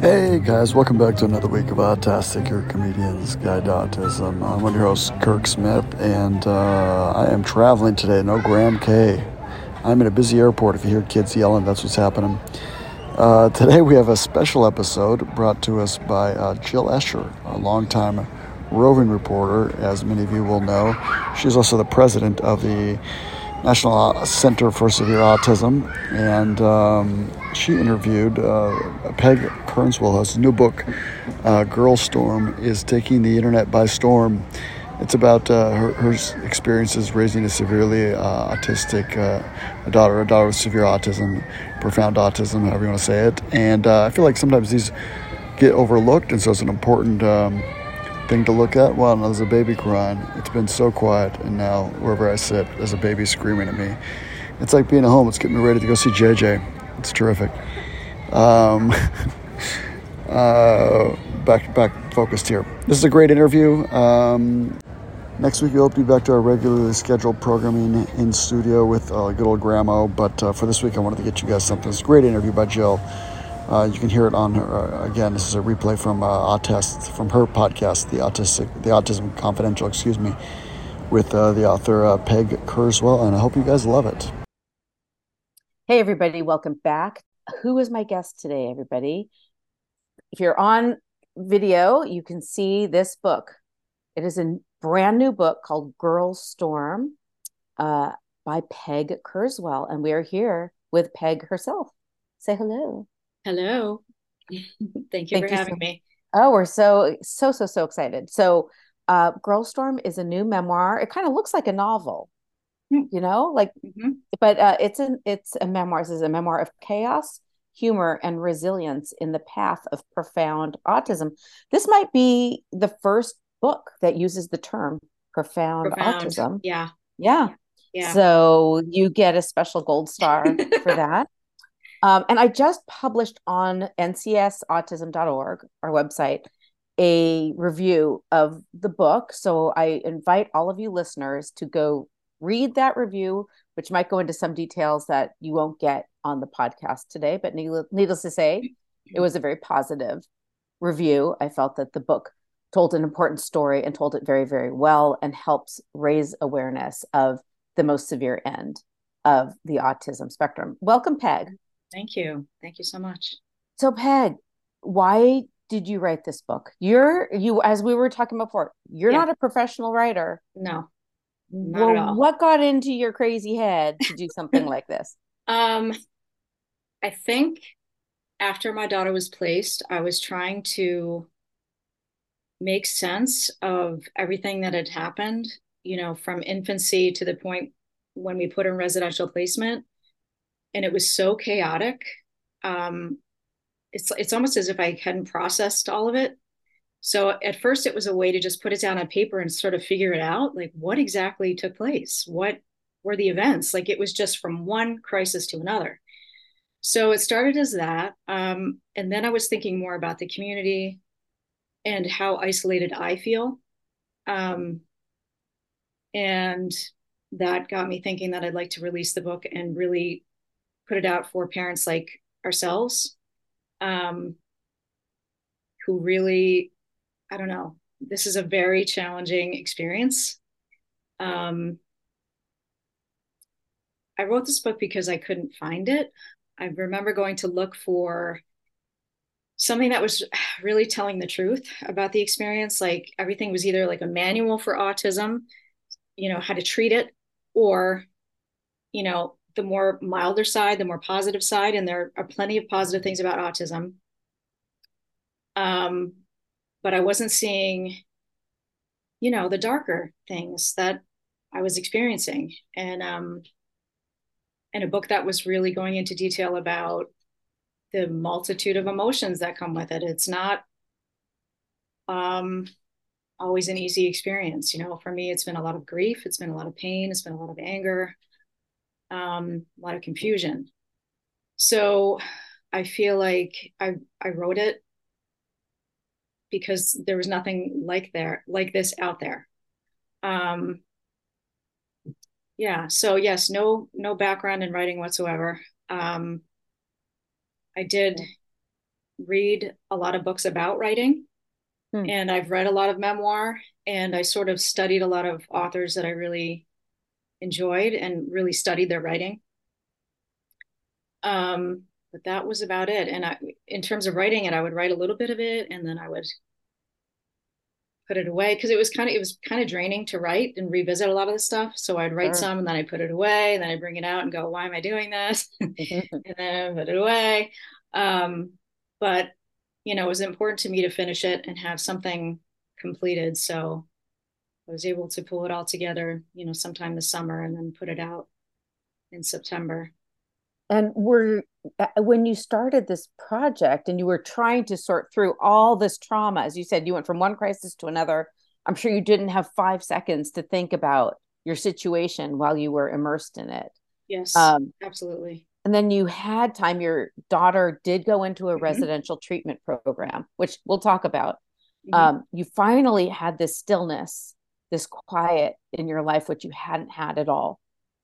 Hey guys, welcome back to another week of Autastic, your comedian's guide to autism. I'm one of your hosts, Kirk Smith, and uh, I am traveling today. No Graham K. I'm in a busy airport. If you hear kids yelling, that's what's happening. Uh, today we have a special episode brought to us by uh, Jill Escher, a longtime roving reporter, as many of you will know. She's also the president of the National Center for Severe Autism, and um, she interviewed uh, Peg Kerswell, whose new book, uh, Girl Storm, is taking the internet by storm. It's about uh, her, her, experiences raising a severely uh, autistic uh, a daughter, a daughter with severe autism, profound autism, however you want to say it. And uh, I feel like sometimes these get overlooked, and so it's an important. Um, thing to look at. Well, there's a baby crying. It's been so quiet, and now wherever I sit, there's a baby screaming at me. It's like being at home. It's getting me ready to go see JJ. It's terrific. Um, uh, back back focused here. This is a great interview. Um, next week, we hope to be back to our regularly scheduled programming in studio with uh, good old Grandma. But uh, for this week, I wanted to get you guys something. It's a great interview by Jill. Uh, you can hear it on her uh, again. This is a replay from uh, Autist from her podcast, the autistic, the Autism Confidential, excuse me, with uh, the author uh, Peg Kerswell, and I hope you guys love it. Hey everybody, welcome back. Who is my guest today, everybody? If you're on video, you can see this book. It is a brand new book called Girl Storm uh, by Peg Kerswell, and we are here with Peg herself. Say hello. Hello. Thank you Thank for you having so- me. Oh, we're so so so so excited. So, uh, Girl Storm is a new memoir. It kind of looks like a novel, mm. you know, like, mm-hmm. but uh, it's an it's a memoir. This is a memoir of chaos, humor, and resilience in the path of profound autism. This might be the first book that uses the term profound, profound. autism. Yeah. yeah, yeah. So you get a special gold star for that. Um, and I just published on ncsautism.org, our website, a review of the book. So I invite all of you listeners to go read that review, which might go into some details that you won't get on the podcast today. But needless to say, it was a very positive review. I felt that the book told an important story and told it very, very well and helps raise awareness of the most severe end of the autism spectrum. Welcome, Peg. Thank you. Thank you so much. So, Peg, why did you write this book? You're you as we were talking before. You're yeah. not a professional writer. No. Not well, at all. what got into your crazy head to do something like this? Um, I think after my daughter was placed, I was trying to make sense of everything that had happened, you know, from infancy to the point when we put in residential placement and it was so chaotic. Um, it's it's almost as if I hadn't processed all of it. So at first, it was a way to just put it down on paper and sort of figure it out, like what exactly took place, what were the events. Like it was just from one crisis to another. So it started as that, um, and then I was thinking more about the community and how isolated I feel. Um, and that got me thinking that I'd like to release the book and really put it out for parents like ourselves um, who really, I don't know, this is a very challenging experience. Um, I wrote this book because I couldn't find it. I remember going to look for something that was really telling the truth about the experience. Like everything was either like a manual for autism, you know, how to treat it, or, you know, the more milder side, the more positive side, and there are plenty of positive things about autism. Um, but I wasn't seeing, you know, the darker things that I was experiencing, and um, and a book that was really going into detail about the multitude of emotions that come with it. It's not um, always an easy experience. You know, for me, it's been a lot of grief, it's been a lot of pain, it's been a lot of anger, um, a lot of confusion. So I feel like I I wrote it because there was nothing like there like this out there. Um, yeah. So yes, no no background in writing whatsoever. Um, I did read a lot of books about writing. Hmm. And I've read a lot of memoir and I sort of studied a lot of authors that I really enjoyed and really studied their writing. Um, but that was about it. And I, in terms of writing it, I would write a little bit of it and then I would put it away because it was kind of it was kind of draining to write and revisit a lot of the stuff. So I'd write Sure. some and then I put it away, and then I bring it out and go, why am I doing this? and then I put it away. Um, but you know, it was important to me to finish it and have something completed. So I was able to pull it all together, you know, sometime this summer and then put it out in September. And were uh, when you started this project and you were trying to sort through all this trauma, as you said, you went from one crisis to another. I'm sure you didn't have five seconds to think about your situation while you were immersed in it. Yes, Um, absolutely. and then you had time. Your daughter did go into a Mhm. residential treatment program, which we'll talk about. Mhm. Um, you finally had this stillness, this quiet in your life, which you hadn't had at all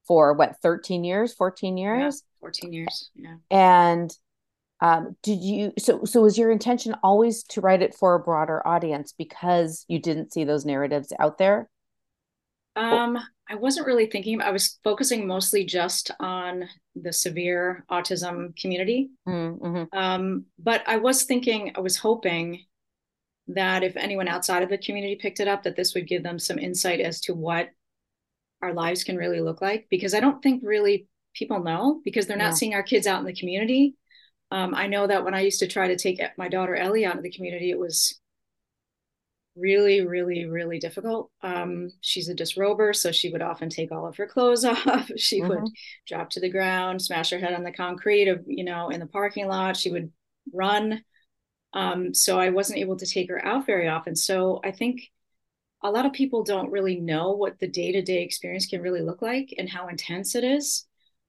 for what, 13 years, 14 Yeah, years? 14 years. Yeah. And um, did you so so was your intention always to write it for a broader audience because you didn't see those narratives out there? Um, I wasn't really thinking, I was focusing mostly just on the severe autism community. Mm-hmm. Um, but I was thinking, I was hoping that if anyone outside of the community picked it up, that this would give them some insight as to what our lives can really look like. Because I don't think really people know because they're not Yeah. seeing our kids out in the community. Um, I know that when I used to try to take my daughter Ellie out of the community, it was really, really, really difficult. Um, she's a disrober, so she would often take all of her clothes off. she would Mhm. drop to the ground, smash her head on the concrete of, you know, in the parking lot. She would run. Um, so I wasn't able to take her out very often. So I think a lot of people don't really know what the day-to-day experience can really look like and how intense it is.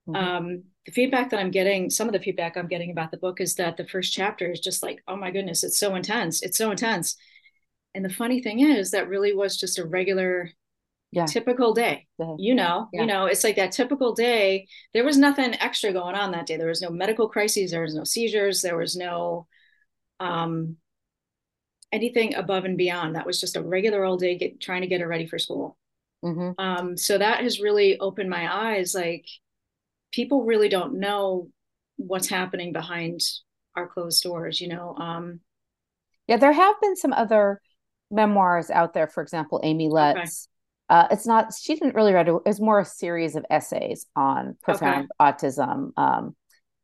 Mhm. Um, the feedback that I'm getting, some of the feedback I'm getting about the book is that the first chapter is just like, oh my goodness, it's so intense. It's so intense. And the funny thing is that really was just a regular, Yeah. typical day. You know, Yeah. you know, it's like that typical day. There was nothing extra going on that day. There was no medical crises. There was no seizures. There was no um, anything above and beyond. That was just a regular old day, get, trying to get her ready for school. Mhm. Um, so that has really opened my eyes. Like people really don't know what's happening behind our closed doors. You know, um, Yeah, there have been some other memoirs out there. For example, Amy Lutz. Uh, it's not. She didn't really write. It was more a series of essays on profound autism, um,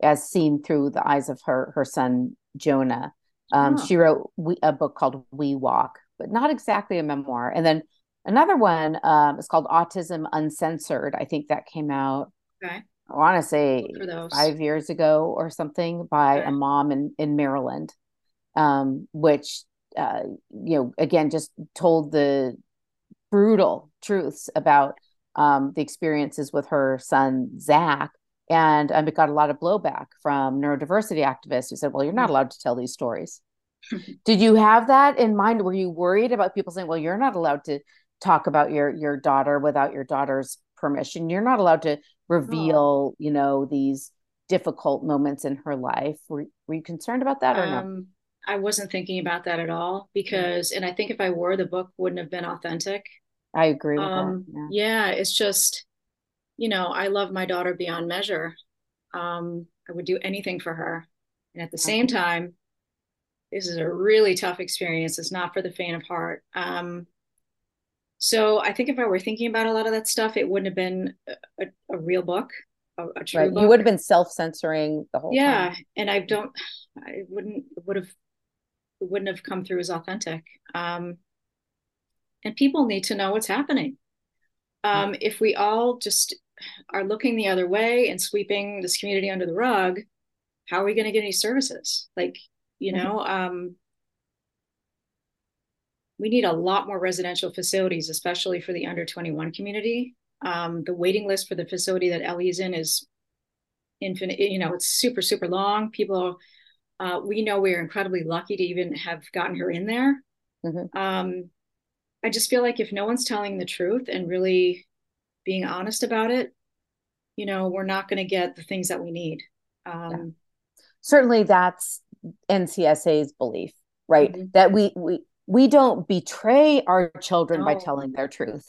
as seen through the eyes of her her son Jonah. Um, Oh. She wrote we, a book called We Walk, but not exactly a memoir. And then another one um, is called Autism Uncensored. I think that came out. okay. I want to say Look for those. five years ago or something by Okay. a mom in in Maryland, um, which uh, you know again just told the brutal truths about um, the experiences with her son Zach, and um, it got a lot of blowback from neurodiversity activists who said, "Well, you're not allowed to tell these stories." Did you have that in mind? Were you worried about people saying, "Well, you're not allowed to talk about your your daughter without your daughter's permission. You're not allowed to reveal, you know, these difficult moments in her life." Were Were you concerned about that or no? Um, I wasn't thinking about that at all because, and I think if I were, the book wouldn't have been authentic. I agree with Um, that. yeah, it's just, you know, I love my daughter beyond measure. Um, I would do anything for her. And at the same time, this is a really tough experience. It's not for the faint of heart. Um, so I think if I were thinking about a lot of that stuff, it wouldn't have been a, a, real book, a, a true. Right. book. You would have been self censoring the whole yeah, time. and I don't, I wouldn't would have it wouldn't have come through as authentic. Um, and people need to know what's happening. Um, if we all just are looking the other way and sweeping this community under the rug, how are we going to get any services? Like, you Mhm. know, um, we need a lot more residential facilities, especially for the under 21 community. Um, the waiting list for the facility that Ellie is in is infinite, you know, it's super, super long. People, uh, we know we're incredibly lucky to even have gotten her in there. Mhm. Um, I just feel like if no one's telling the truth and really being honest about it, you know, we're not going to get the things that we need. Um, Certainly, that's NCSA's belief, right? Mm-hmm. That we we we don't betray our children no. by telling their truth,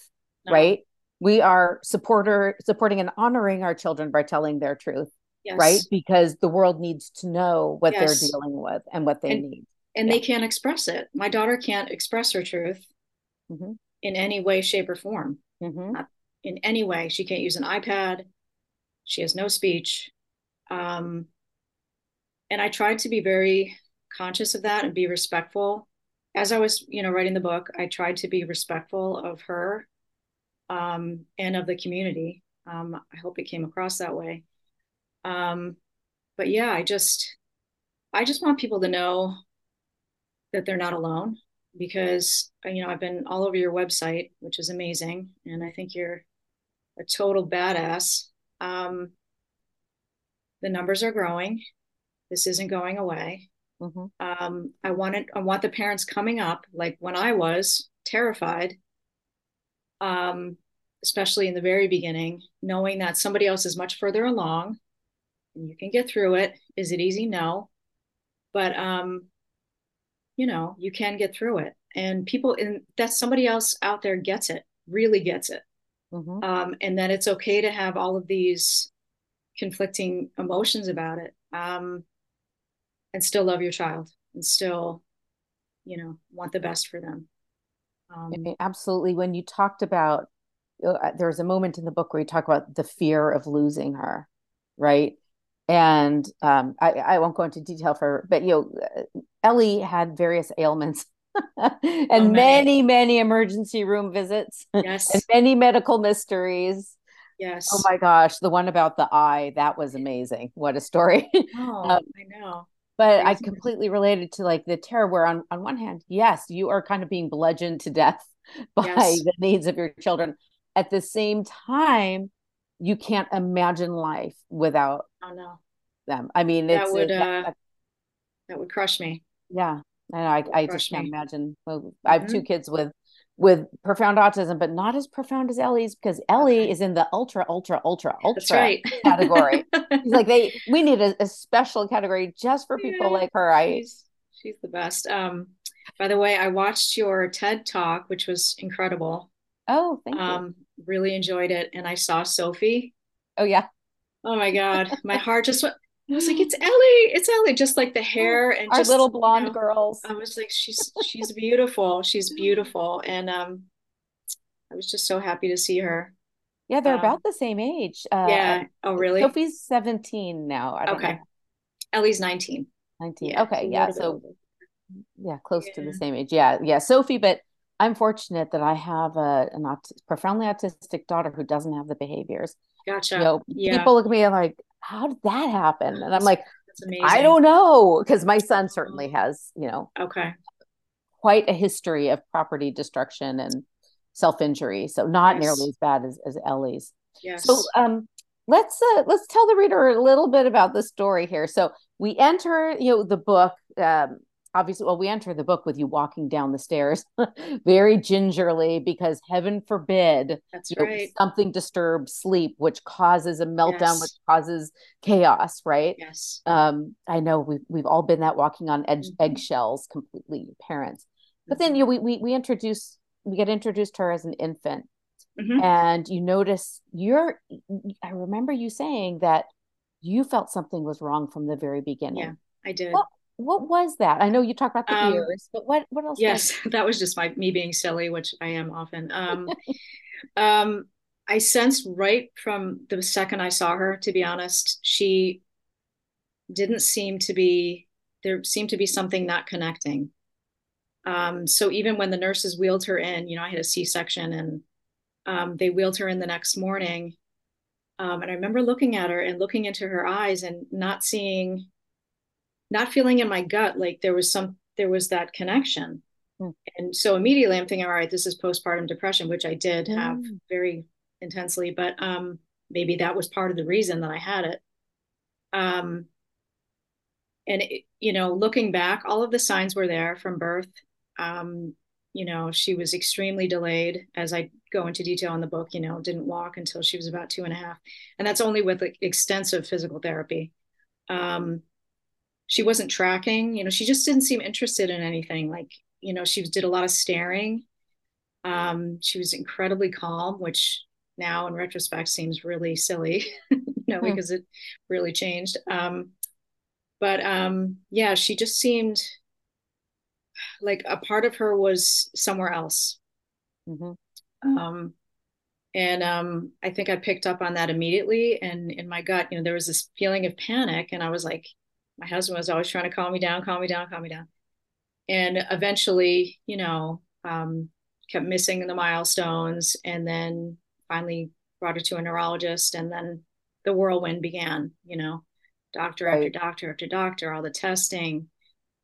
no. right? We are supporter supporting and honoring our children by telling their truth, yes. right? Because the world needs to know what yes. they're dealing with and what they and, need. And yeah. they can't express it. My daughter can't express her truth mm-hmm. in any way, shape, or form. Mm-hmm. Not in any way. She can't use an iPad. She has no speech. Um, and I tried to be very conscious of that and be respectful. As I was, you know, writing the book, I tried to be respectful of her um, and of the community. Um, I hope it came across that way. Um, but yeah, I just, I just want people to know that they're not alone because you know I've been all over your website, which is amazing, and I think you're a total badass. Um, the numbers are growing. This isn't going away. Mm-hmm. Um, I wanted I want the parents coming up like when I was terrified, um, especially in the very beginning, knowing that somebody else is much further along and you can get through it. Is it easy? No. But um, you know, you can get through it. And people in that somebody else out there gets it, really gets it. Mm-hmm. Um, and that it's okay to have all of these conflicting emotions about it um, and still love your child and still you know want the best for them. Um, absolutely. When you talked about uh, there was a moment in the book where you talk about the fear of losing her right? And um, I, I won't go into detail for but you know uh, ellie had various ailments and oh, many. many many emergency room visits yes and many medical mysteries Yes. Oh my gosh, the one about the eye, that was amazing. What a story. Oh, um, I know. But I completely related to like the terror where on, on one hand, yes, you are kind of being bludgeoned to death by yes. the needs of your children. At the same time, you can't imagine life without oh, no. them. I mean, that would uh, that, that would crush me. Yeah. And I, I just can't imagine. Well. I have two mm-hmm. kids with with profound autism, but not as profound as Ellie's because Ellie is in the ultra, ultra, ultra, ultra right. category. Like they we need a, a, special category just for people yeah. like her. I she's, she's the best. Um by the way, I watched your TED talk, which was incredible. Oh, thank um, you. Really enjoyed it. And I saw Sophie. Oh yeah. Oh my God. My heart just went I was like, it's Ellie, it's Ellie, just like the hair and our just, little blonde you know, girls. I was like, she's she's beautiful, she's beautiful, and um, I was just so happy to see her. Yeah, they're um, about the same age. Uh, yeah. Oh, really? Sophie's seventeen now. okay. Know. Ellie's nineteen. Nineteen. Yeah, okay. Yeah. So, yeah, close yeah. to the same age. Yeah. Yeah. Sophie, but I'm fortunate that I have a an aut- profoundly autistic daughter who doesn't have the behaviors. Gotcha. You know, yeah. people look at me like, how did that happen? And I'm like, I don't know. Because my son certainly has, you know, okay, quite a history of property destruction and self-injury. So not yes. nearly as bad as, as Ellie's. Yes. So um let's uh, let's tell the reader a little bit about the story here. So we enter, you know, the book um obviously well we enter the book with you walking down the stairs very gingerly because heaven forbid right something disturbs sleep which causes a meltdown yes. which causes chaos right yes um i know we've, we've all been that walking on edge mm-hmm. eggshells completely parents but then mm-hmm. you know, we, we we introduce we get introduced to her as an infant mm-hmm. and you notice you're i remember you saying that you felt something was wrong from the very beginning yeah I did. What what was that? I know you talk about the um, ears, but what what else? Yes, was that was just my me being silly, which I am often. Um, um, I sensed right from the second I saw her, to be honest, she didn't seem to be there seemed to be something not connecting. Um, so even when the nurses wheeled her in, you know, I had a C-section and um, they wheeled her in the next morning. Um, and I remember looking at her and looking into her eyes and not seeing not feeling in my gut like there was some there was that connection. Mm. and so immediately i'm thinking all right this is postpartum depression which i did mm. have very intensely but um maybe that was part of the reason that i had it. Um and it, you know looking back all of the signs were there from birth. Um you know she was extremely delayed as i go into detail in the book you know didn't walk until she was about two and a half. And that's only with like, extensive physical therapy. Um she wasn't tracking, you know, she just didn't seem interested in anything. Like, you know, she did a lot of staring. Um, she was incredibly calm, which now in retrospect seems really silly, you know, hmm. because it really changed. Um, but um, yeah, she just seemed like a part of her was somewhere else. Mm-hmm. Um, and um, I think I picked up on that immediately. And in my gut, you know, there was this feeling of panic, and I was like, my husband was always trying to calm me down, calm me down, calm me down. And eventually, you know, um, kept missing the milestones, and then finally brought her to a neurologist, and then the whirlwind began. You know, doctor right. after doctor after doctor, all the testing,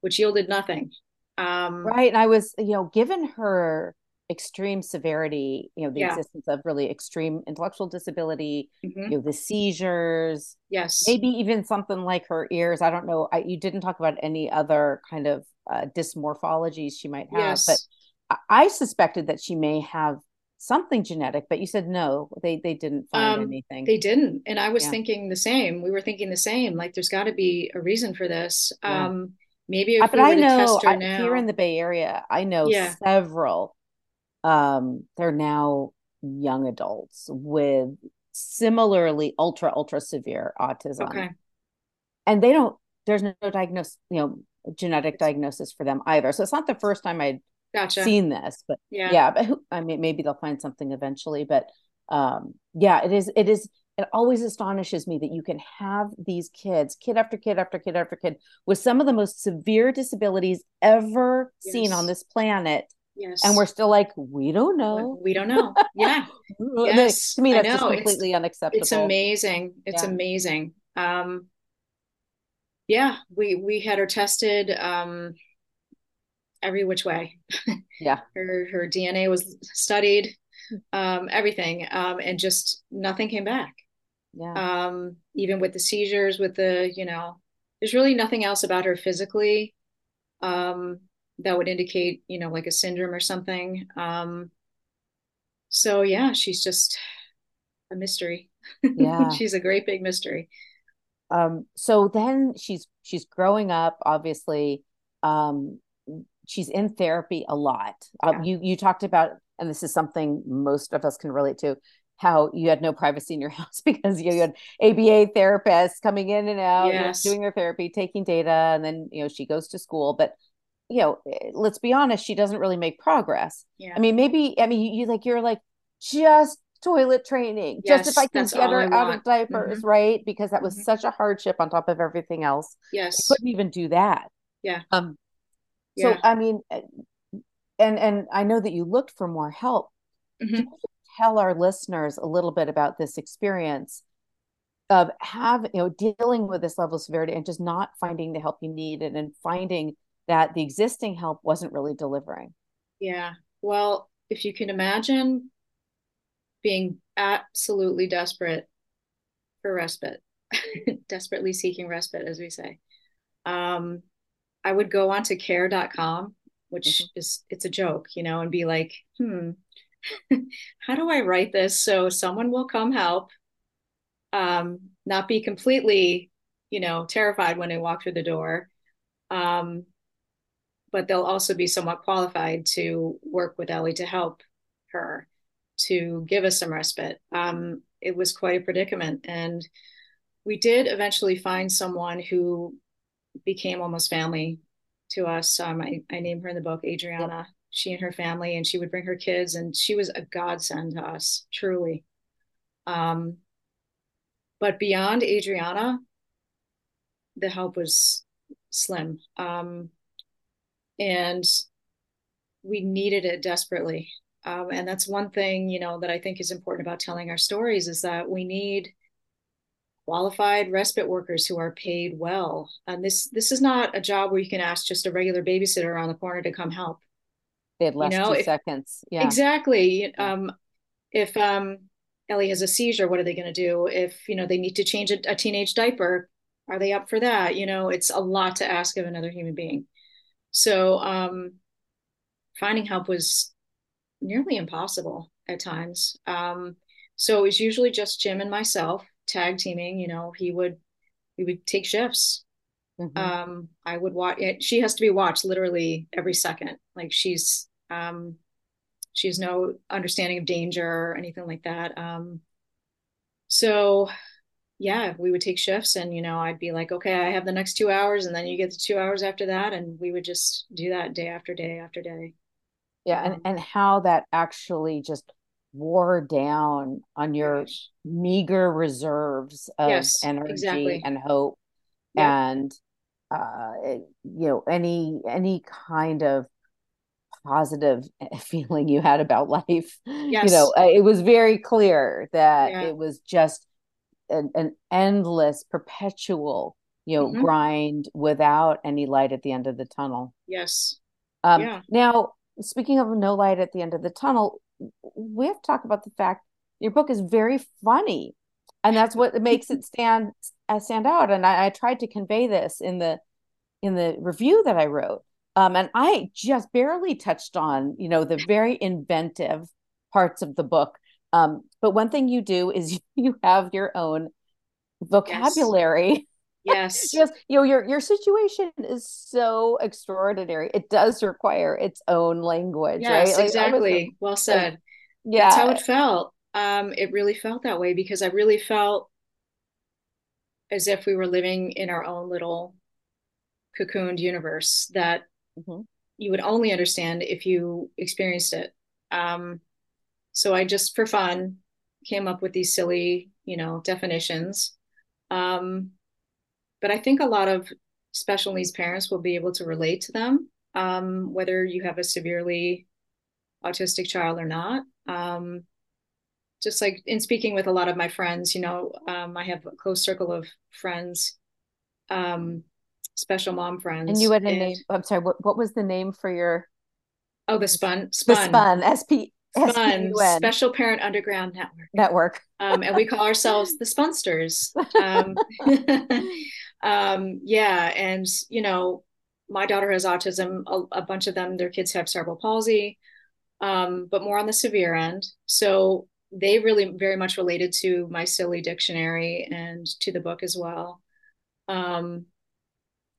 which yielded nothing. Um, right. And I was, you know, given her extreme severity, you know, the yeah. existence of really extreme intellectual disability, mm-hmm. you know, the seizures, yes, maybe even something like her ears. I don't know. I, you didn't talk about any other kind of uh, dysmorphologies she might have, yes. but I, I suspected that she may have something genetic, but you said no, they they didn't find um, anything. They didn't, and I was yeah. thinking the same. We were thinking the same. Like, there's got to be a reason for this. Yeah. Um, maybe if uh, but we I know I, now, here in the Bay Area, I know yeah. several. Um, they're now young adults with similarly ultra ultra severe autism. Okay. And they don't. There's no diagnosis, you know, genetic diagnosis for them either. So it's not the first time I'd gotcha. seen this, but yeah, yeah. But who, I mean, maybe they'll find something eventually. But um, yeah, it is. It is it always astonishes me that you can have these kids, kid after kid after kid after kid, with some of the most severe disabilities ever yes. seen on this planet. Yes. And we're still like, we don't know. We don't know. Yeah. yes. To me, that's just completely it's, unacceptable. It's amazing. It's yeah. amazing. Um, yeah, we we had her tested um, every which way. Yeah. her her DNA was studied, um, everything, um, and just nothing came back yeah um even with the seizures with the you know there's really nothing else about her physically um that would indicate you know like a syndrome or something um so yeah she's just a mystery yeah she's a great big mystery um so then she's she's growing up obviously um she's in therapy a lot um, yeah. um, you you talked about and this is something most of us can relate to how you had no privacy in your house because you had ABA therapists coming in and out, yes. doing her therapy, taking data, and then you know she goes to school. But you know, let's be honest, she doesn't really make progress. Yeah. I mean, maybe I mean you, you like you're like just toilet training, yes, just if I can get her out of diapers, mm-hmm. right? Because that was mm-hmm. such a hardship on top of everything else. Yes, I couldn't even do that. Yeah. Um. So yeah. I mean, eh, and and I know that you looked for more help. Mm-hmm tell our listeners a little bit about this experience of have you know dealing with this level of severity and just not finding the help you needed and finding that the existing help wasn't really delivering. Yeah. Well if you can imagine being absolutely desperate for respite desperately seeking respite as we say um, i would go onto care.com which mm-hmm. is it's a joke you know and be like hmm how do I write this so someone will come help, um, not be completely, you know, terrified when they walk through the door, um, but they'll also be somewhat qualified to work with Ellie to help her to give us some respite. Um, it was quite a predicament, and we did eventually find someone who became almost family to us. Um, I, I named her in the book Adriana she and her family and she would bring her kids and she was a godsend to us truly um, but beyond adriana the help was slim um, and we needed it desperately um, and that's one thing you know that i think is important about telling our stories is that we need qualified respite workers who are paid well and this this is not a job where you can ask just a regular babysitter around the corner to come help they had less you know, two if, seconds. Yeah. Exactly. Um, if um, Ellie has a seizure, what are they going to do? If, you know, they need to change a, a teenage diaper, are they up for that? You know, it's a lot to ask of another human being. So um, finding help was nearly impossible at times. Um, so it was usually just Jim and myself tag teaming. You know, he would we would take shifts. Mm-hmm. Um, I would watch it. She has to be watched literally every second. Like she's, um, she has no understanding of danger or anything like that. Um, so yeah, we would take shifts and, you know, I'd be like, okay, I have the next two hours and then you get the two hours after that. And we would just do that day after day after day. Yeah. And, and how that actually just wore down on your gosh. meager reserves of yes, energy exactly. and hope and uh you know any any kind of positive feeling you had about life yes. you know it was very clear that yeah. it was just an, an, endless perpetual you know mm-hmm. grind without any light at the end of the tunnel yes um yeah. now speaking of no light at the end of the tunnel we have to talk about the fact your book is very funny and that's what makes it stand uh, stand out and I, I, tried to convey this in the in the review that i wrote um, and i just barely touched on you know the very inventive parts of the book um, but one thing you do is you have your own vocabulary. Yes. Yes you know your your situation is so extraordinary. It does require its own language yes, right like, exactly. well said. yeah. That's how it felt. Um it really felt that way because i really felt as if we were living in our own little cocooned universe that mm-hmm. you would only understand if you experienced it. Um so i just for fun came up with these silly you know definitions um but I think a lot of special needs parents will be able to relate to them, um, whether you have a severely autistic child or not. Um, just like in speaking with a lot of my friends, you know, um, I have a close circle of friends, um, special mom friends. And you had a and, name. I'm sorry. What, what was the name for your? Oh, the spun. Spun. The spun. SP. Spun, Special Parent Underground Network. Network. um, and we call ourselves the Spunsters. Um, um, yeah, and you know, my daughter has autism. A, a, bunch of them, their kids have cerebral palsy, um, but more on the severe end. So they really very much related to my silly dictionary and to the book as well. Um,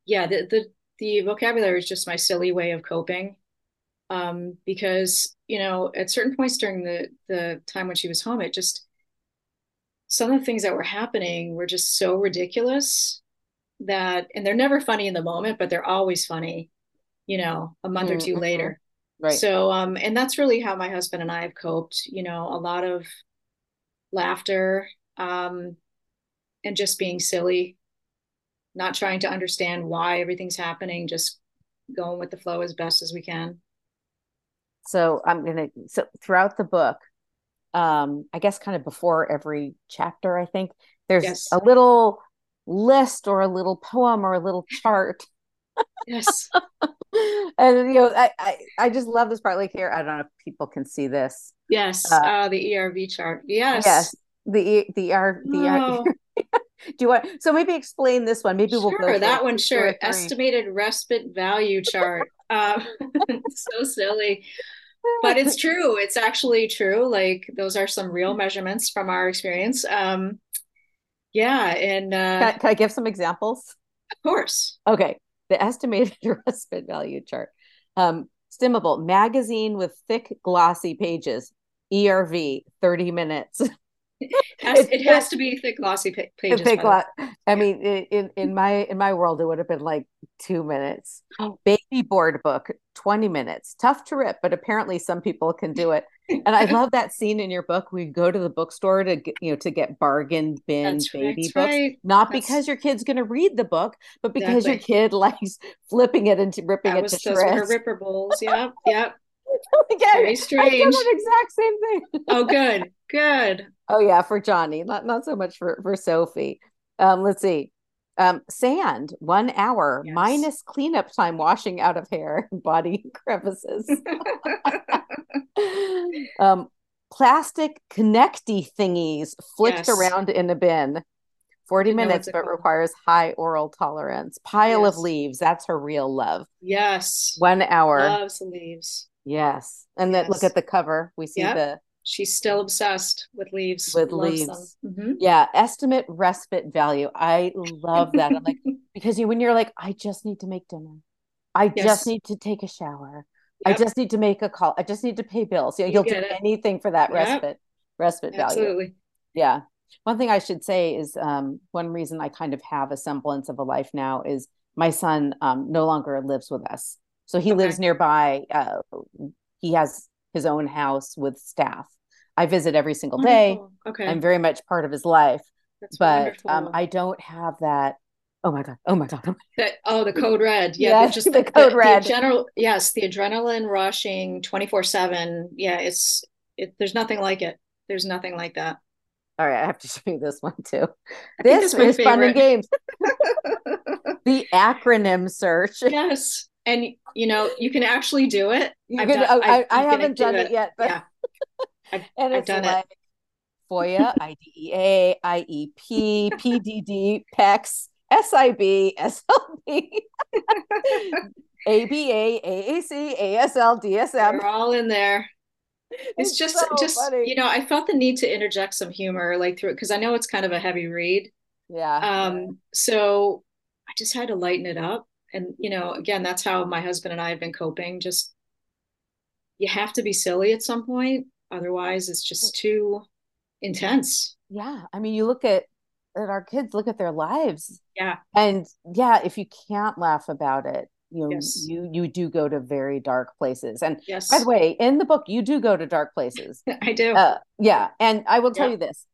yeah, the the the vocabulary is just my silly way of coping. Um, because you know, at certain points during the the time when she was home, it just some of the things that were happening were just so ridiculous that and they're never funny in the moment but they're always funny you know a month mm-hmm. or two mm-hmm. later right so um and that's really how my husband and i have coped you know a lot of laughter um and just being silly not trying to understand why everything's happening just going with the flow as best as we can so i'm gonna so throughout the book um i guess kind of before every chapter i think there's yes. a little list or a little poem or a little chart. Yes. and you know, I, I, I just love this part. Like here, I don't know if people can see this. Yes. Uh, uh the ERV chart. Yes. Yes. The the ER the oh. ER. Do you want so maybe explain this one? Maybe sure, we'll go for that one. Sure. Estimated respite value chart. Um, so silly but it's true it's actually true like those are some real measurements from our experience um yeah, and uh, can, I, can I give some examples? Of course. Okay, the estimated respite value chart. Um, Stimmable magazine with thick, glossy pages. ERV, thirty minutes. it, has, it has to be thick, glossy pages. Thick glo- I mean, in in my in my world, it would have been like two minutes. Oh. Baby board book, 20 minutes. Tough to rip, but apparently some people can do it. And I love that scene in your book. We go to the bookstore to get, you know, to get bargain bin that's baby right, books. Right. Not that's... because your kid's going to read the book, but because exactly. your kid likes flipping it and ripping that it to shreds. Ripper bowls. Yep. Yep. Again, Very strange. exact same thing. oh, good. Good. Oh yeah, for Johnny, not not so much for for Sophie. Um, let's see. Um, sand, one hour yes. minus cleanup time, washing out of hair and body crevices. um, plastic connecty thingies flicked yes. around in a bin. 40 minutes, but requires high oral tolerance. Pile yes. of leaves. That's her real love. Yes. One hour. Loves leaves. Yes. And then look at the cover. We see yep. the she's still obsessed with leaves. With leaves. Mm-hmm. Yeah. Estimate respite value. I love that. I'm like, because you, when you're like, I just need to make dinner. I yes. just need to take a shower. Yep. I just need to make a call. I just need to pay bills. Yeah, you will do it. anything for that yep. respite, respite value. Absolutely. Yeah. One thing I should say is um, one reason I kind of have a semblance of a life now is my son um, no longer lives with us. So he okay. lives nearby. Uh, he has his own house with staff. I visit every single day. Okay. I'm very much part of his life. That's but um, I don't have that. Oh my god! Oh my god! That, oh, the code red. Yeah, yes, just the, the code the, red. The general, yes, the adrenaline rushing, twenty four seven. Yeah, it's it. There's nothing like it. There's nothing like that. All right, I have to show you this one too. I this is fun and games. the acronym search. Yes, and you know you can actually do it. Done, I, I, I haven't done it. it. yet, but yeah. I've, and I've done like it. FOIA, IDEA, IEP, PDD, PECS, SIB, SLP, ABA, AAC, ASL, DSM. They're all in there. It's, it's just, so just funny. you know, I felt the need to interject some humor like through it because I know it's kind of a heavy read. Yeah. Um. So I just had to lighten it up, and you know, again, that's how my husband and I have been coping. Just you have to be silly at some point, otherwise, it's just too intense. Yeah. I mean, you look at at our kids, look at their lives. Yeah. And yeah, if you can't laugh about it, you know, yes. you you do go to very dark places. And yes. by the way, in the book, you do go to dark places. I do. Uh, yeah. And I will tell yeah. you this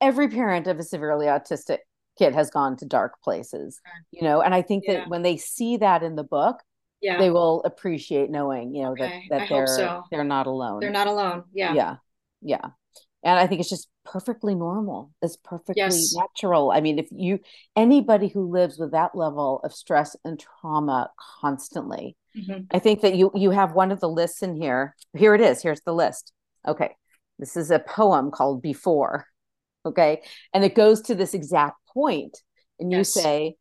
every parent of a severely autistic kid has gone to dark places, you know, and I think yeah. that when they see that in the book, yeah. they will appreciate knowing, you know, okay. that, that I they're so. they're not alone. They're not alone. Yeah. Yeah. Yeah and i think it's just perfectly normal it's perfectly yes. natural i mean if you anybody who lives with that level of stress and trauma constantly mm-hmm. i think that you you have one of the lists in here here it is here's the list okay this is a poem called before okay and it goes to this exact point and you yes. say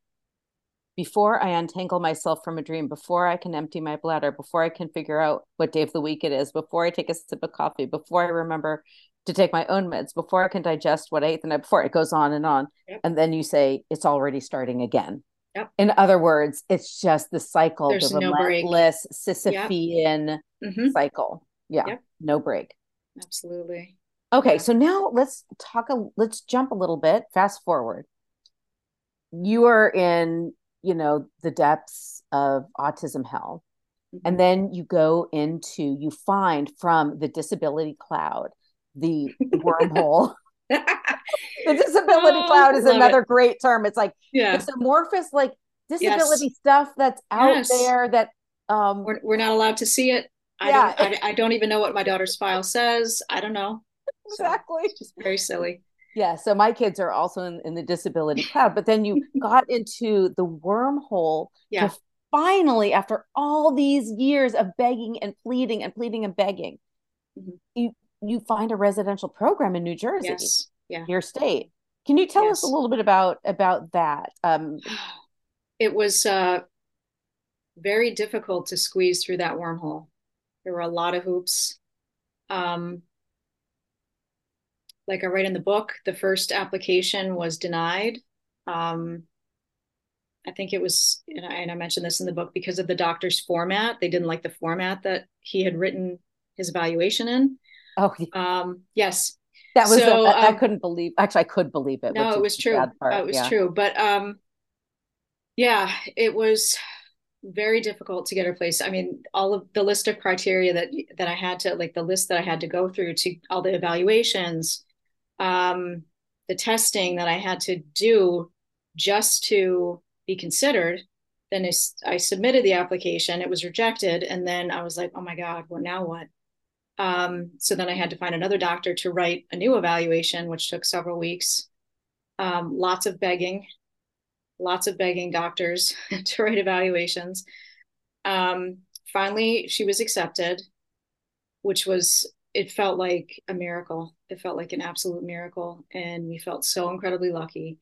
before I untangle myself from a dream, before I can empty my bladder, before I can figure out what day of the week it is, before I take a sip of coffee, before I remember to take my own meds before I can digest what I ate the night before. It goes on and on. Yep. And then you say it's already starting again. Yep. In other words, it's just the cycle, There's the relentless Sisyphean yep. mm-hmm. cycle. Yeah. Yep. No break. Absolutely. Okay. Yeah. So now let's talk, a, let's jump a little bit, fast forward. You are in, you know, the depths of autism hell. Mm-hmm. And then you go into, you find from the disability cloud the wormhole. the disability oh, cloud is another it. great term. It's like yeah. it's amorphous, like disability yes. stuff that's out yes. there that um we're, we're not allowed to see it. I yeah. don't I, I, don't even know what my daughter's file says. I don't know. Exactly. So just very silly. Yeah. So my kids are also in, in the disability cloud, but then you got into the wormhole yeah. to finally, after all these years of begging and pleading and pleading and begging, mm-hmm. you you find a residential program in New Jersey, yes. yeah. your state. Can you tell yes. us a little bit about about that? Um, it was uh, very difficult to squeeze through that wormhole. There were a lot of hoops. Um, like I write in the book, the first application was denied. Um, I think it was, and I, and I mentioned this in the book because of the doctor's format. They didn't like the format that he had written his evaluation in. Oh, um, yes. That was so, a, I, um, I couldn't believe. Actually, I could believe it. No, it was true. Uh, it was yeah. true. But um, yeah, it was very difficult to get a place. I mean, all of the list of criteria that that I had to like the list that I had to go through to all the evaluations, um, the testing that I had to do just to be considered. Then I, I submitted the application. It was rejected, and then I was like, "Oh my God! Well, now what?" Um, so then I had to find another doctor to write a new evaluation, which took several weeks. Um, lots of begging, lots of begging doctors to write evaluations. Um, finally, she was accepted, which was, it felt like a miracle. It felt like an absolute miracle. And we felt so incredibly lucky.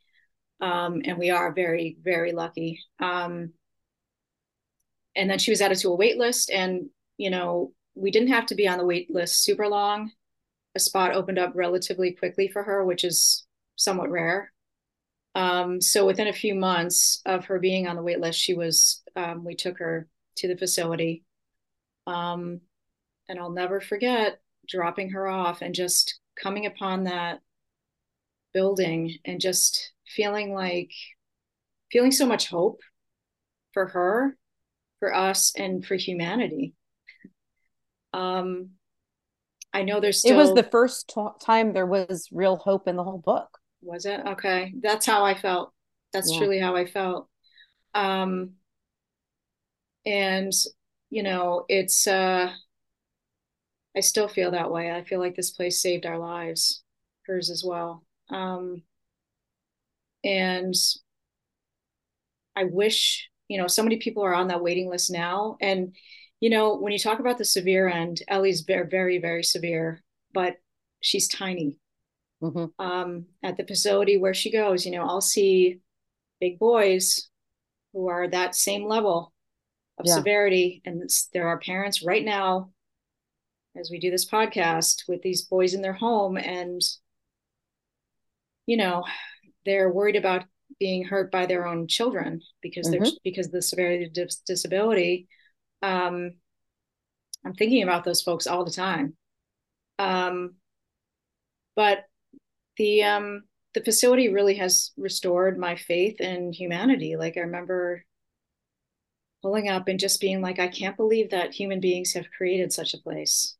Um, and we are very, very lucky. Um, and then she was added to a wait list. And, you know, we didn't have to be on the wait list super long. a spot opened up relatively quickly for her, which is somewhat rare. Um, so within a few months of her being on the wait list, she was um, we took her to the facility. Um, and I'll never forget dropping her off and just coming upon that building and just feeling like feeling so much hope for her, for us, and for humanity. Um, I know there's still. It was the first t- time there was real hope in the whole book. Was it okay? That's how I felt. That's yeah. truly how I felt. Um, and you know, it's. uh I still feel that way. I feel like this place saved our lives, hers as well. Um, and I wish, you know, so many people are on that waiting list now. And, you know, when you talk about the severe end, Ellie's very, very, very severe, but she's tiny. Mm-hmm. Um, at the facility where she goes, you know, I'll see big boys who are that same level of yeah. severity. And there are parents right now, as we do this podcast, with these boys in their home, and, you know, they're worried about being hurt by their own children because mm-hmm. they're because of the severity of dis- disability. Um, i'm thinking about those folks all the time. Um, but the um, the facility really has restored my faith in humanity. Like i remember pulling up and just being like i can't believe that human beings have created such a place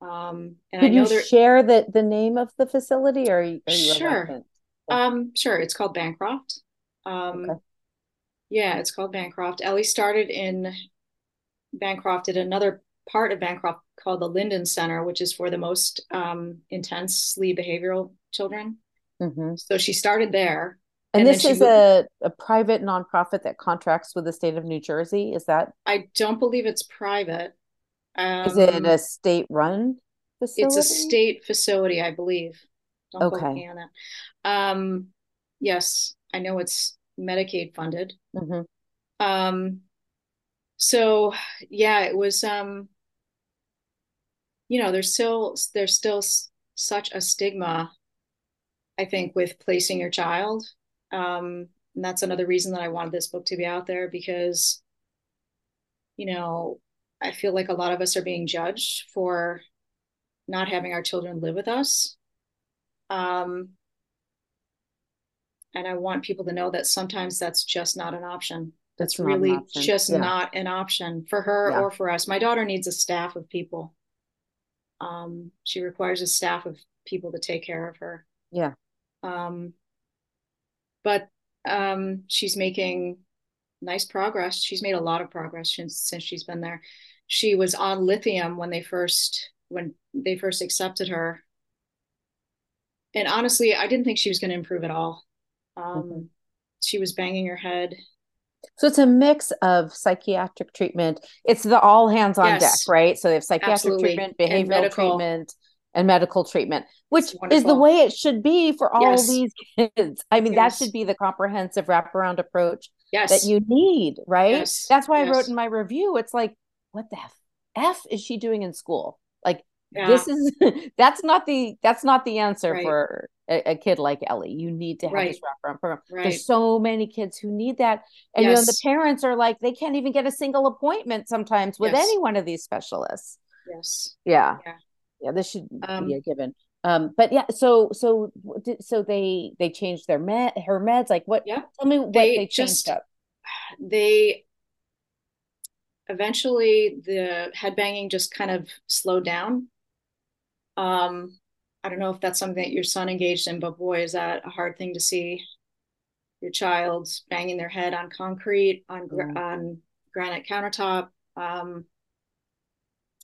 um and Could I know you share the the name of the facility or are you, are you sure um, sure. It's called Bancroft. Um, okay. Yeah, it's called Bancroft. Ellie started in Bancroft at another part of Bancroft called the Linden Center, which is for the most um, intensely behavioral children. Mm-hmm. So she started there. And, and this is a, a private nonprofit that contracts with the state of New Jersey. Is that? I don't believe it's private. Um, is it a state run facility? It's a state facility, I believe. Don't okay. me on that. Um, yes, I know it's Medicaid funded. Mm-hmm. Um, so yeah, it was. Um, you know, there's still there's still s- such a stigma, I think, with placing your child. Um, and that's another reason that I wanted this book to be out there because, you know, I feel like a lot of us are being judged for not having our children live with us. Um, and I want people to know that sometimes that's just not an option. That's, that's really just yeah. not an option for her yeah. or for us. My daughter needs a staff of people. Um, she requires a staff of people to take care of her. Yeah. Um, but um, she's making nice progress. She's made a lot of progress since, since she's been there. She was on lithium when they first when they first accepted her. And honestly, I didn't think she was going to improve at all. Um, mm-hmm. She was banging her head. So it's a mix of psychiatric treatment. It's the all hands on yes. deck, right? So they have psychiatric Absolutely. treatment, behavioral and treatment, and medical treatment, which is the way it should be for all yes. these kids. I mean, yes. that should be the comprehensive wraparound approach yes. that you need, right? That's why I wrote in my review. It's like, what the F, F is she doing in school? Like yeah. this is that's not the that's not the answer right. for a, a, kid like Ellie. You need to have right. this wraparound program. Right. There's so many kids who need that, and yes. you know the parents are like they can't even get a single appointment sometimes with yes. any one of these specialists. Yes. Yeah. Yeah. yeah this should um, be a given. Um, but yeah, so so so they they changed their med her meds. Like what? Yeah. Tell me what they, they changed just, up. They eventually the headbanging just kind of slowed down um, I don't know if that's something that your son engaged in, but boy, is that a hard thing to see your child banging their head on concrete, on mm. on granite countertop. Um,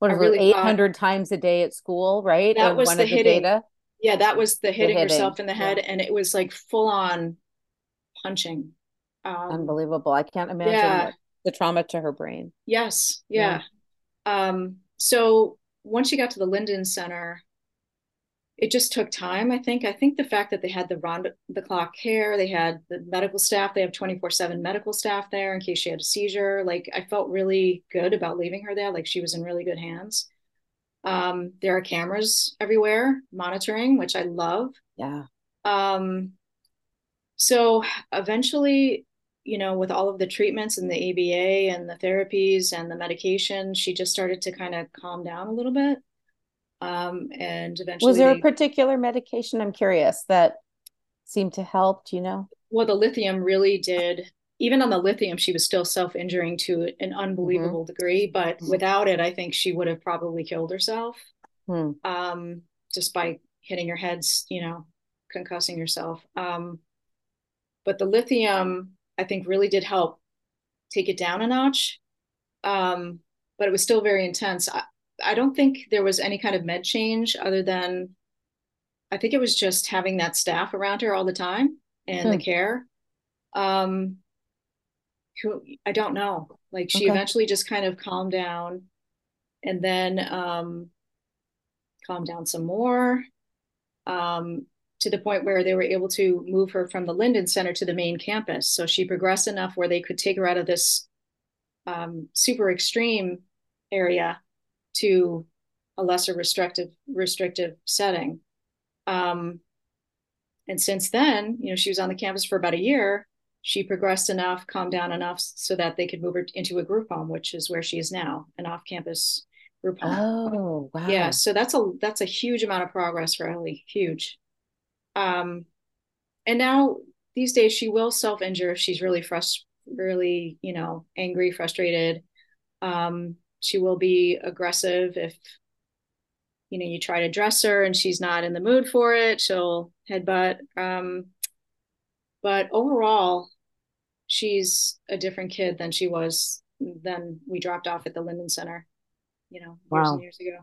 what is really it, 800 times a day at school, right? That was the hitting. The yeah, that was the hitting, the hitting. yourself in the head. Yeah. And it was like full on punching. Um, Unbelievable. I can't imagine yeah. the trauma to her brain. Yes. Yeah. yeah. Um, so once you got to the Linden Center, it just took time. I think. I think the fact that they had the round the clock care, they had the medical staff, they have 24 seven medical staff there in case she had a seizure. Like I felt really good about leaving her there. Like she was in really good hands. Um, there are cameras everywhere monitoring, which I love. Yeah. Um, so eventually, you know, with all of the treatments and the ABA and the therapies and the medication, she just started to kind of calm down a little bit. Um, and eventually, was there they, a particular medication? I'm curious that seemed to help. Do you know? Well, the lithium really did. Even on the lithium, she was still self injuring to an unbelievable mm-hmm. degree. But mm-hmm. without it, I think she would have probably killed herself hmm. um, just by hitting her heads, you know, concussing herself. Um, but the lithium, I think, really did help take it down a notch. Um, but it was still very intense. I, I don't think there was any kind of med change other than I think it was just having that staff around her all the time and hmm. the care. Um, who I don't know. Like she okay. eventually just kind of calmed down and then um, calmed down some more. Um, to the point where they were able to move her from the Linden Center to the main campus. So she progressed enough where they could take her out of this um, super extreme area to a lesser restrictive restrictive setting. Um, and since then, you know, she was on the campus for about a year. She progressed enough, calmed down enough, so that they could move her into a group home, which is where she is now, an off-campus group home. Oh, wow! Yeah, so that's a that's a huge amount of progress for Ellie. Huge. Um, and now these days she will self injure if she's really frustrated, really, you know, angry, frustrated. Um, she will be aggressive if, you know, you try to dress her and she's not in the mood for it. She'll headbutt. Um, but overall, she's a different kid than she was than we dropped off at the Linden Center, you know, years wow. and years ago.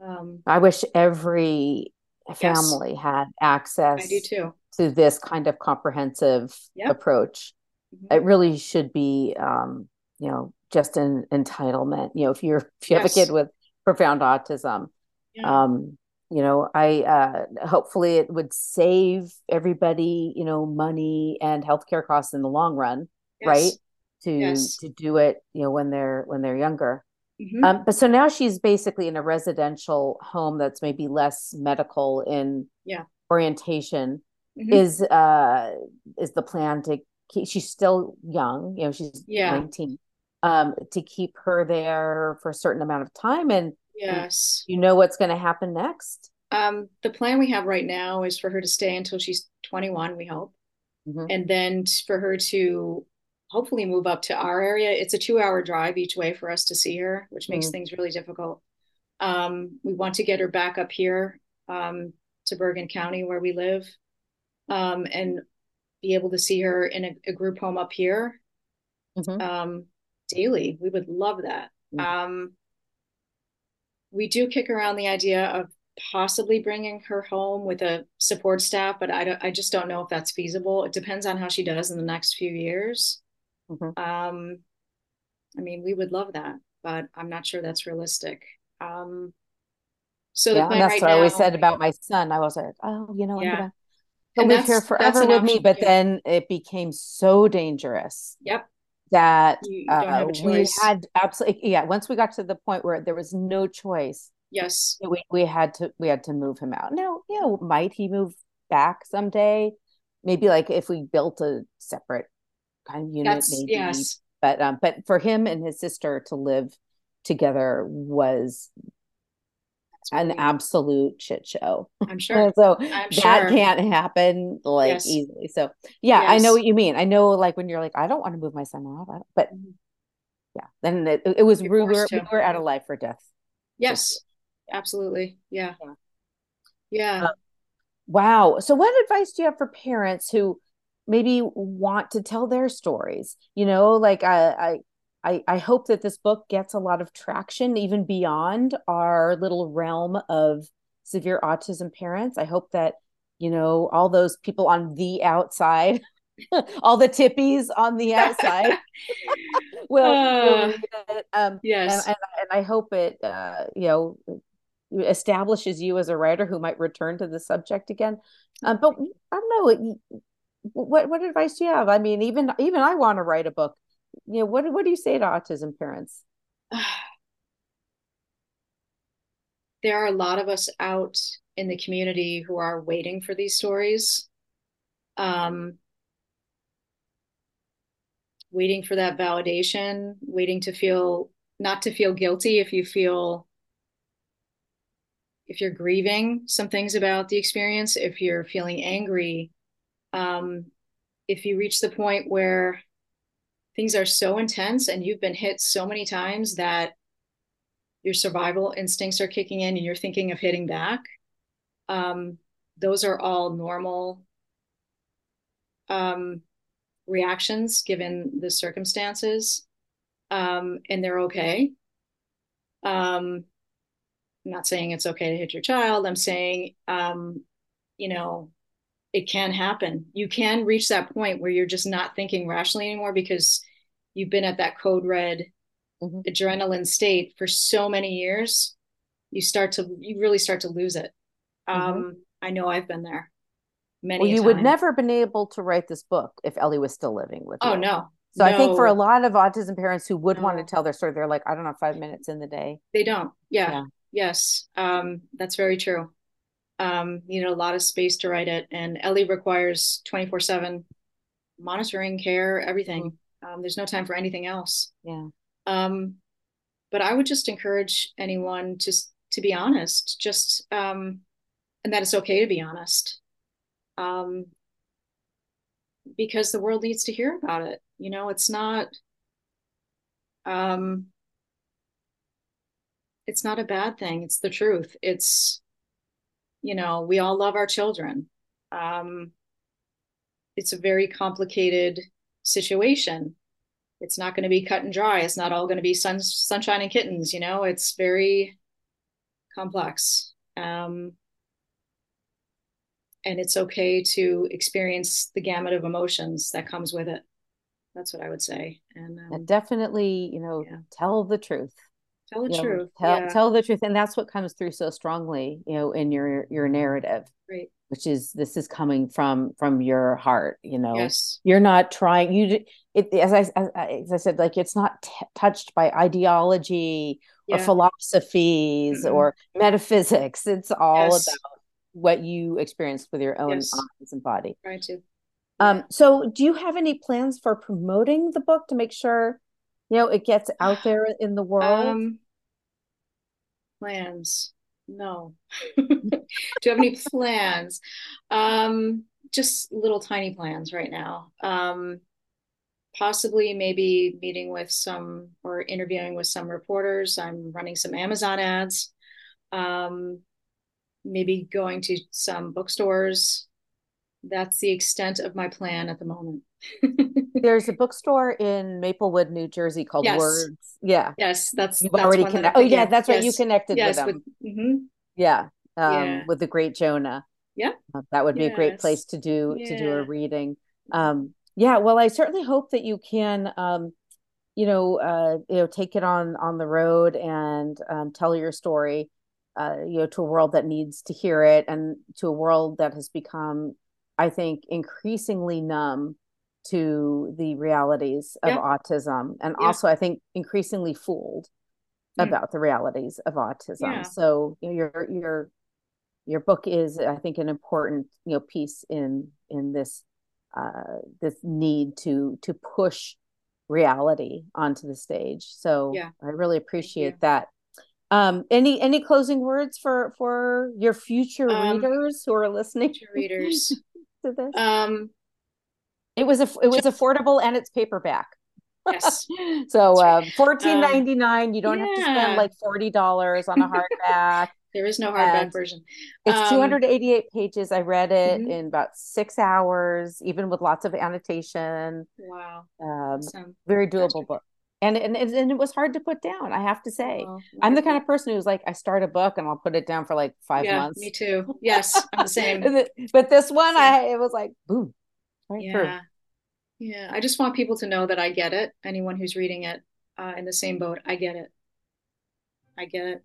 Um, I wish every family yes. had access I do too. to this kind of comprehensive yep. approach. Mm-hmm. It really should be, um, you know, just an entitlement. You know, if you're if you yes. have a kid with profound autism, yeah. um, you know, I uh, hopefully it would save everybody, you know, money and healthcare costs in the long run, yes. right? To to do it, you know, when they're when they're younger. Mm-hmm. Um, but so now she's basically in a residential home that's maybe less medical in yeah. orientation. Mm-hmm. Is uh is the plan to keep? She's still young, you know. She's yeah. nineteen. Um, to keep her there for a certain amount of time, and yes, you know what's going to happen next. Um, the plan we have right now is for her to stay until she's twenty one. We hope, mm-hmm. and then for her to hopefully move up to our area. It's a two hour drive each way for us to see her, which makes mm. things really difficult. Um, we want to get her back up here um, to Bergen County where we live um, and be able to see her in a, a group home up here mm-hmm. Um, daily. We would love that. Mm. we do kick around the idea of possibly bringing her home with a support staff, but I, don't, I just don't know if that's feasible. It depends on how she does in the next few years. Mm-hmm. Um, I mean, we would love that, but I'm not sure that's realistic. Um, so yeah, that's right what now, I always said about my son. I was like, oh, you know, yeah. I'm gonna live here forever with me. But then it became so dangerous. Yep. That you, you uh, we had absolutely yeah. Once we got to the point where there was no choice. Yes. We we had to we had to move him out. Now, you know, might he move back someday? Maybe like if we built a separate kind of unit That's, maybe yes. but um but for him and his sister to live together was an absolute shit show. I'm sure. so I'm that sure. can't happen like yes. easily. So yeah, yes. I know what you mean. I know like when you're like, I don't want to move my son out, but mm-hmm. yeah, then it, it was we were, we were at a life or death. Yes, absolutely. Yeah. Yeah. yeah. Uh, wow. So what advice do you have for parents who maybe want to tell their stories you know like I, I i I hope that this book gets a lot of traction even beyond our little realm of severe autism parents i hope that you know all those people on the outside all the tippies on the outside will, uh, will um yes and, and, and, i hope it uh you know establishes you as a writer who might return to the subject again um, but i don't know what what advice do you have? I mean, even even I want to write a book. You know, what what do you say to autism parents? there are a lot of us out in the community who are waiting for these stories. Um, waiting for that validation, waiting to feel not to feel guilty if you feel if you're grieving some things about the experience, if you're feeling angry, um, if you reach the point where things are so intense and you've been hit so many times that your survival instincts are kicking in and you're thinking of hitting back, um, those are all normal um, reactions given the circumstances, um, and they're okay. Um, I'm not saying it's okay to hit your child. I'm saying, um, you know, it can happen. You can reach that point where you're just not thinking rationally anymore because you've been at that code red mm-hmm. adrenaline state for so many years. You start to, you really start to lose it. Mm-hmm. Um, I know I've been there. Many well, you would never been able to write this book if Ellie was still living with oh, you. Oh no. So no. I think for a lot of autism parents who would no. want to tell their story, they're like, I don't know, five minutes in the day. They don't. Yeah. yeah. Yes. Um, that's very true. Um, you know, a lot of space to write it. And Ellie requires 24 seven monitoring care, everything. Um, there's no time for anything else. Yeah. Um, but I would just encourage anyone to, to be honest, just, um, and that it's okay to be honest um, because the world needs to hear about it. You know, it's not um, it's not a bad thing. It's the truth. It's you know, we all love our children. Um, it's a very complicated situation. It's not going to be cut and dry. It's not all going to be sun, sunshine and kittens. You know, it's very complex. Um, and it's okay to experience the gamut of emotions that comes with it that's what i would say and um, definitely you know yeah. tell the truth tell the you truth know, tell, yeah. tell the truth and that's what comes through so strongly you know in your your narrative right which is this is coming from from your heart you know yes. you're not trying you it as i as, as i said like it's not t- touched by ideology yeah. or philosophies mm-hmm. or metaphysics it's all yes. about what you experienced with your own yes. eyes and body. Try to. Um, so do you have any plans for promoting the book to make sure you know it gets out there in the world? Um, plans. No. do you have any plans? Um, just little tiny plans right now. Um, possibly maybe meeting with some or interviewing with some reporters. I'm running some Amazon ads. Um, maybe going to some bookstores. That's the extent of my plan at the moment. There's a bookstore in Maplewood, New Jersey called yes. Words. Yeah. Yes, that's you've that's already connected. Oh yeah, that's yes. right. You connected yes, with them. With, mm-hmm. Yeah. Um, yeah. with the great Jonah. Yeah. Uh, that would be a great place to do yeah. to do a reading. Um, yeah, well, I certainly hope that you can um, you know, uh, you know, take it on on the road and um, tell your story uh, you know to a world that needs to hear it and to a world that has become i think increasingly numb to the realities of yeah. autism and yeah. also i think increasingly fooled mm. about the realities of autism so you know, your your your book is i think an important you know piece in in this uh this need to to push reality onto the stage so yeah. i really appreciate that um any any closing words for for your future um, readers who are listening Future readers to this? Um it was a it was affordable and it's paperback. Yes. So uh, 14.99 um, you don't yeah. have to spend like $40 on a hardback. There is no hardback and version. it's um, 288 pages. I read it mm-hmm. in about six hours even with lots of annotation. Wow. Um, awesome. very doable book and, and and it was hard to put down i have to say. Oh, i'm the kind of person who's like i start a book and i'll put it down for like five yeah, months. me too. Yes i'm the same. but this one i it was like boom right yeah. Through. yeah i just want people to know that i get it. Anyone who's reading it uh, in the same boat i get it. I get it.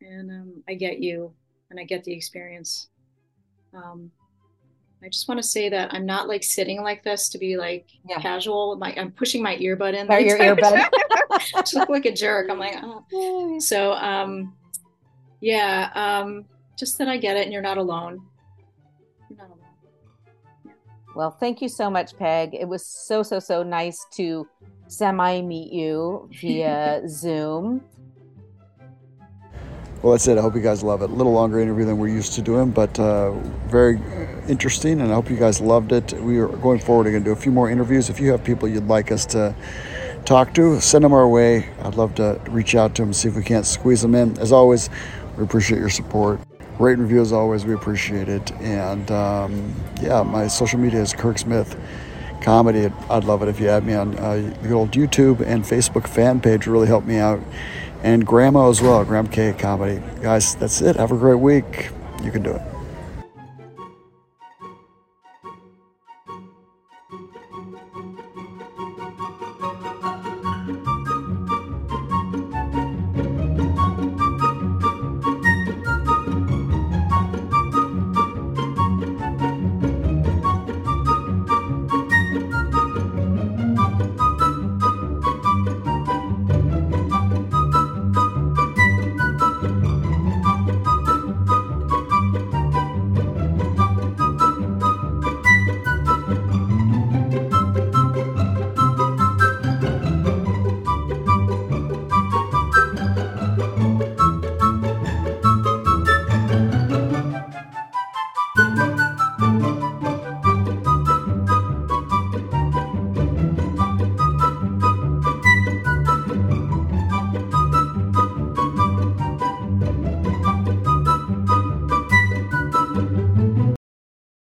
And um, i get you and i get the experience. Um, I just want to say that I'm not like sitting like this to be like yeah. casual. My I'm pushing my earbud in. Your earbud. just look like a jerk. I'm like, oh. so um, Yeah, um, just that I get it and you're not alone. You're not alone. Yeah. Well, thank you so much, Peg. It was so, so, so nice to semi meet you via Zoom. Well, that's it. I hope you guys love it. A little longer interview than we're used to doing, but uh, very interesting, and I hope you guys loved it. We are going forward. We're going to do a few more interviews. If you have people you'd like us to talk to, send them our way. I'd love to reach out to them, see if we can't squeeze them in. As always, we appreciate your support. Rate and review as always. We appreciate it. And um, yeah, my social media is Kirk Smith Comedy. I'd love it if you add me on uh, the old YouTube and Facebook fan page. Really help me out and Grandma as well, Graham K Comedy. Guys, that's it. Have a great week. You can do it.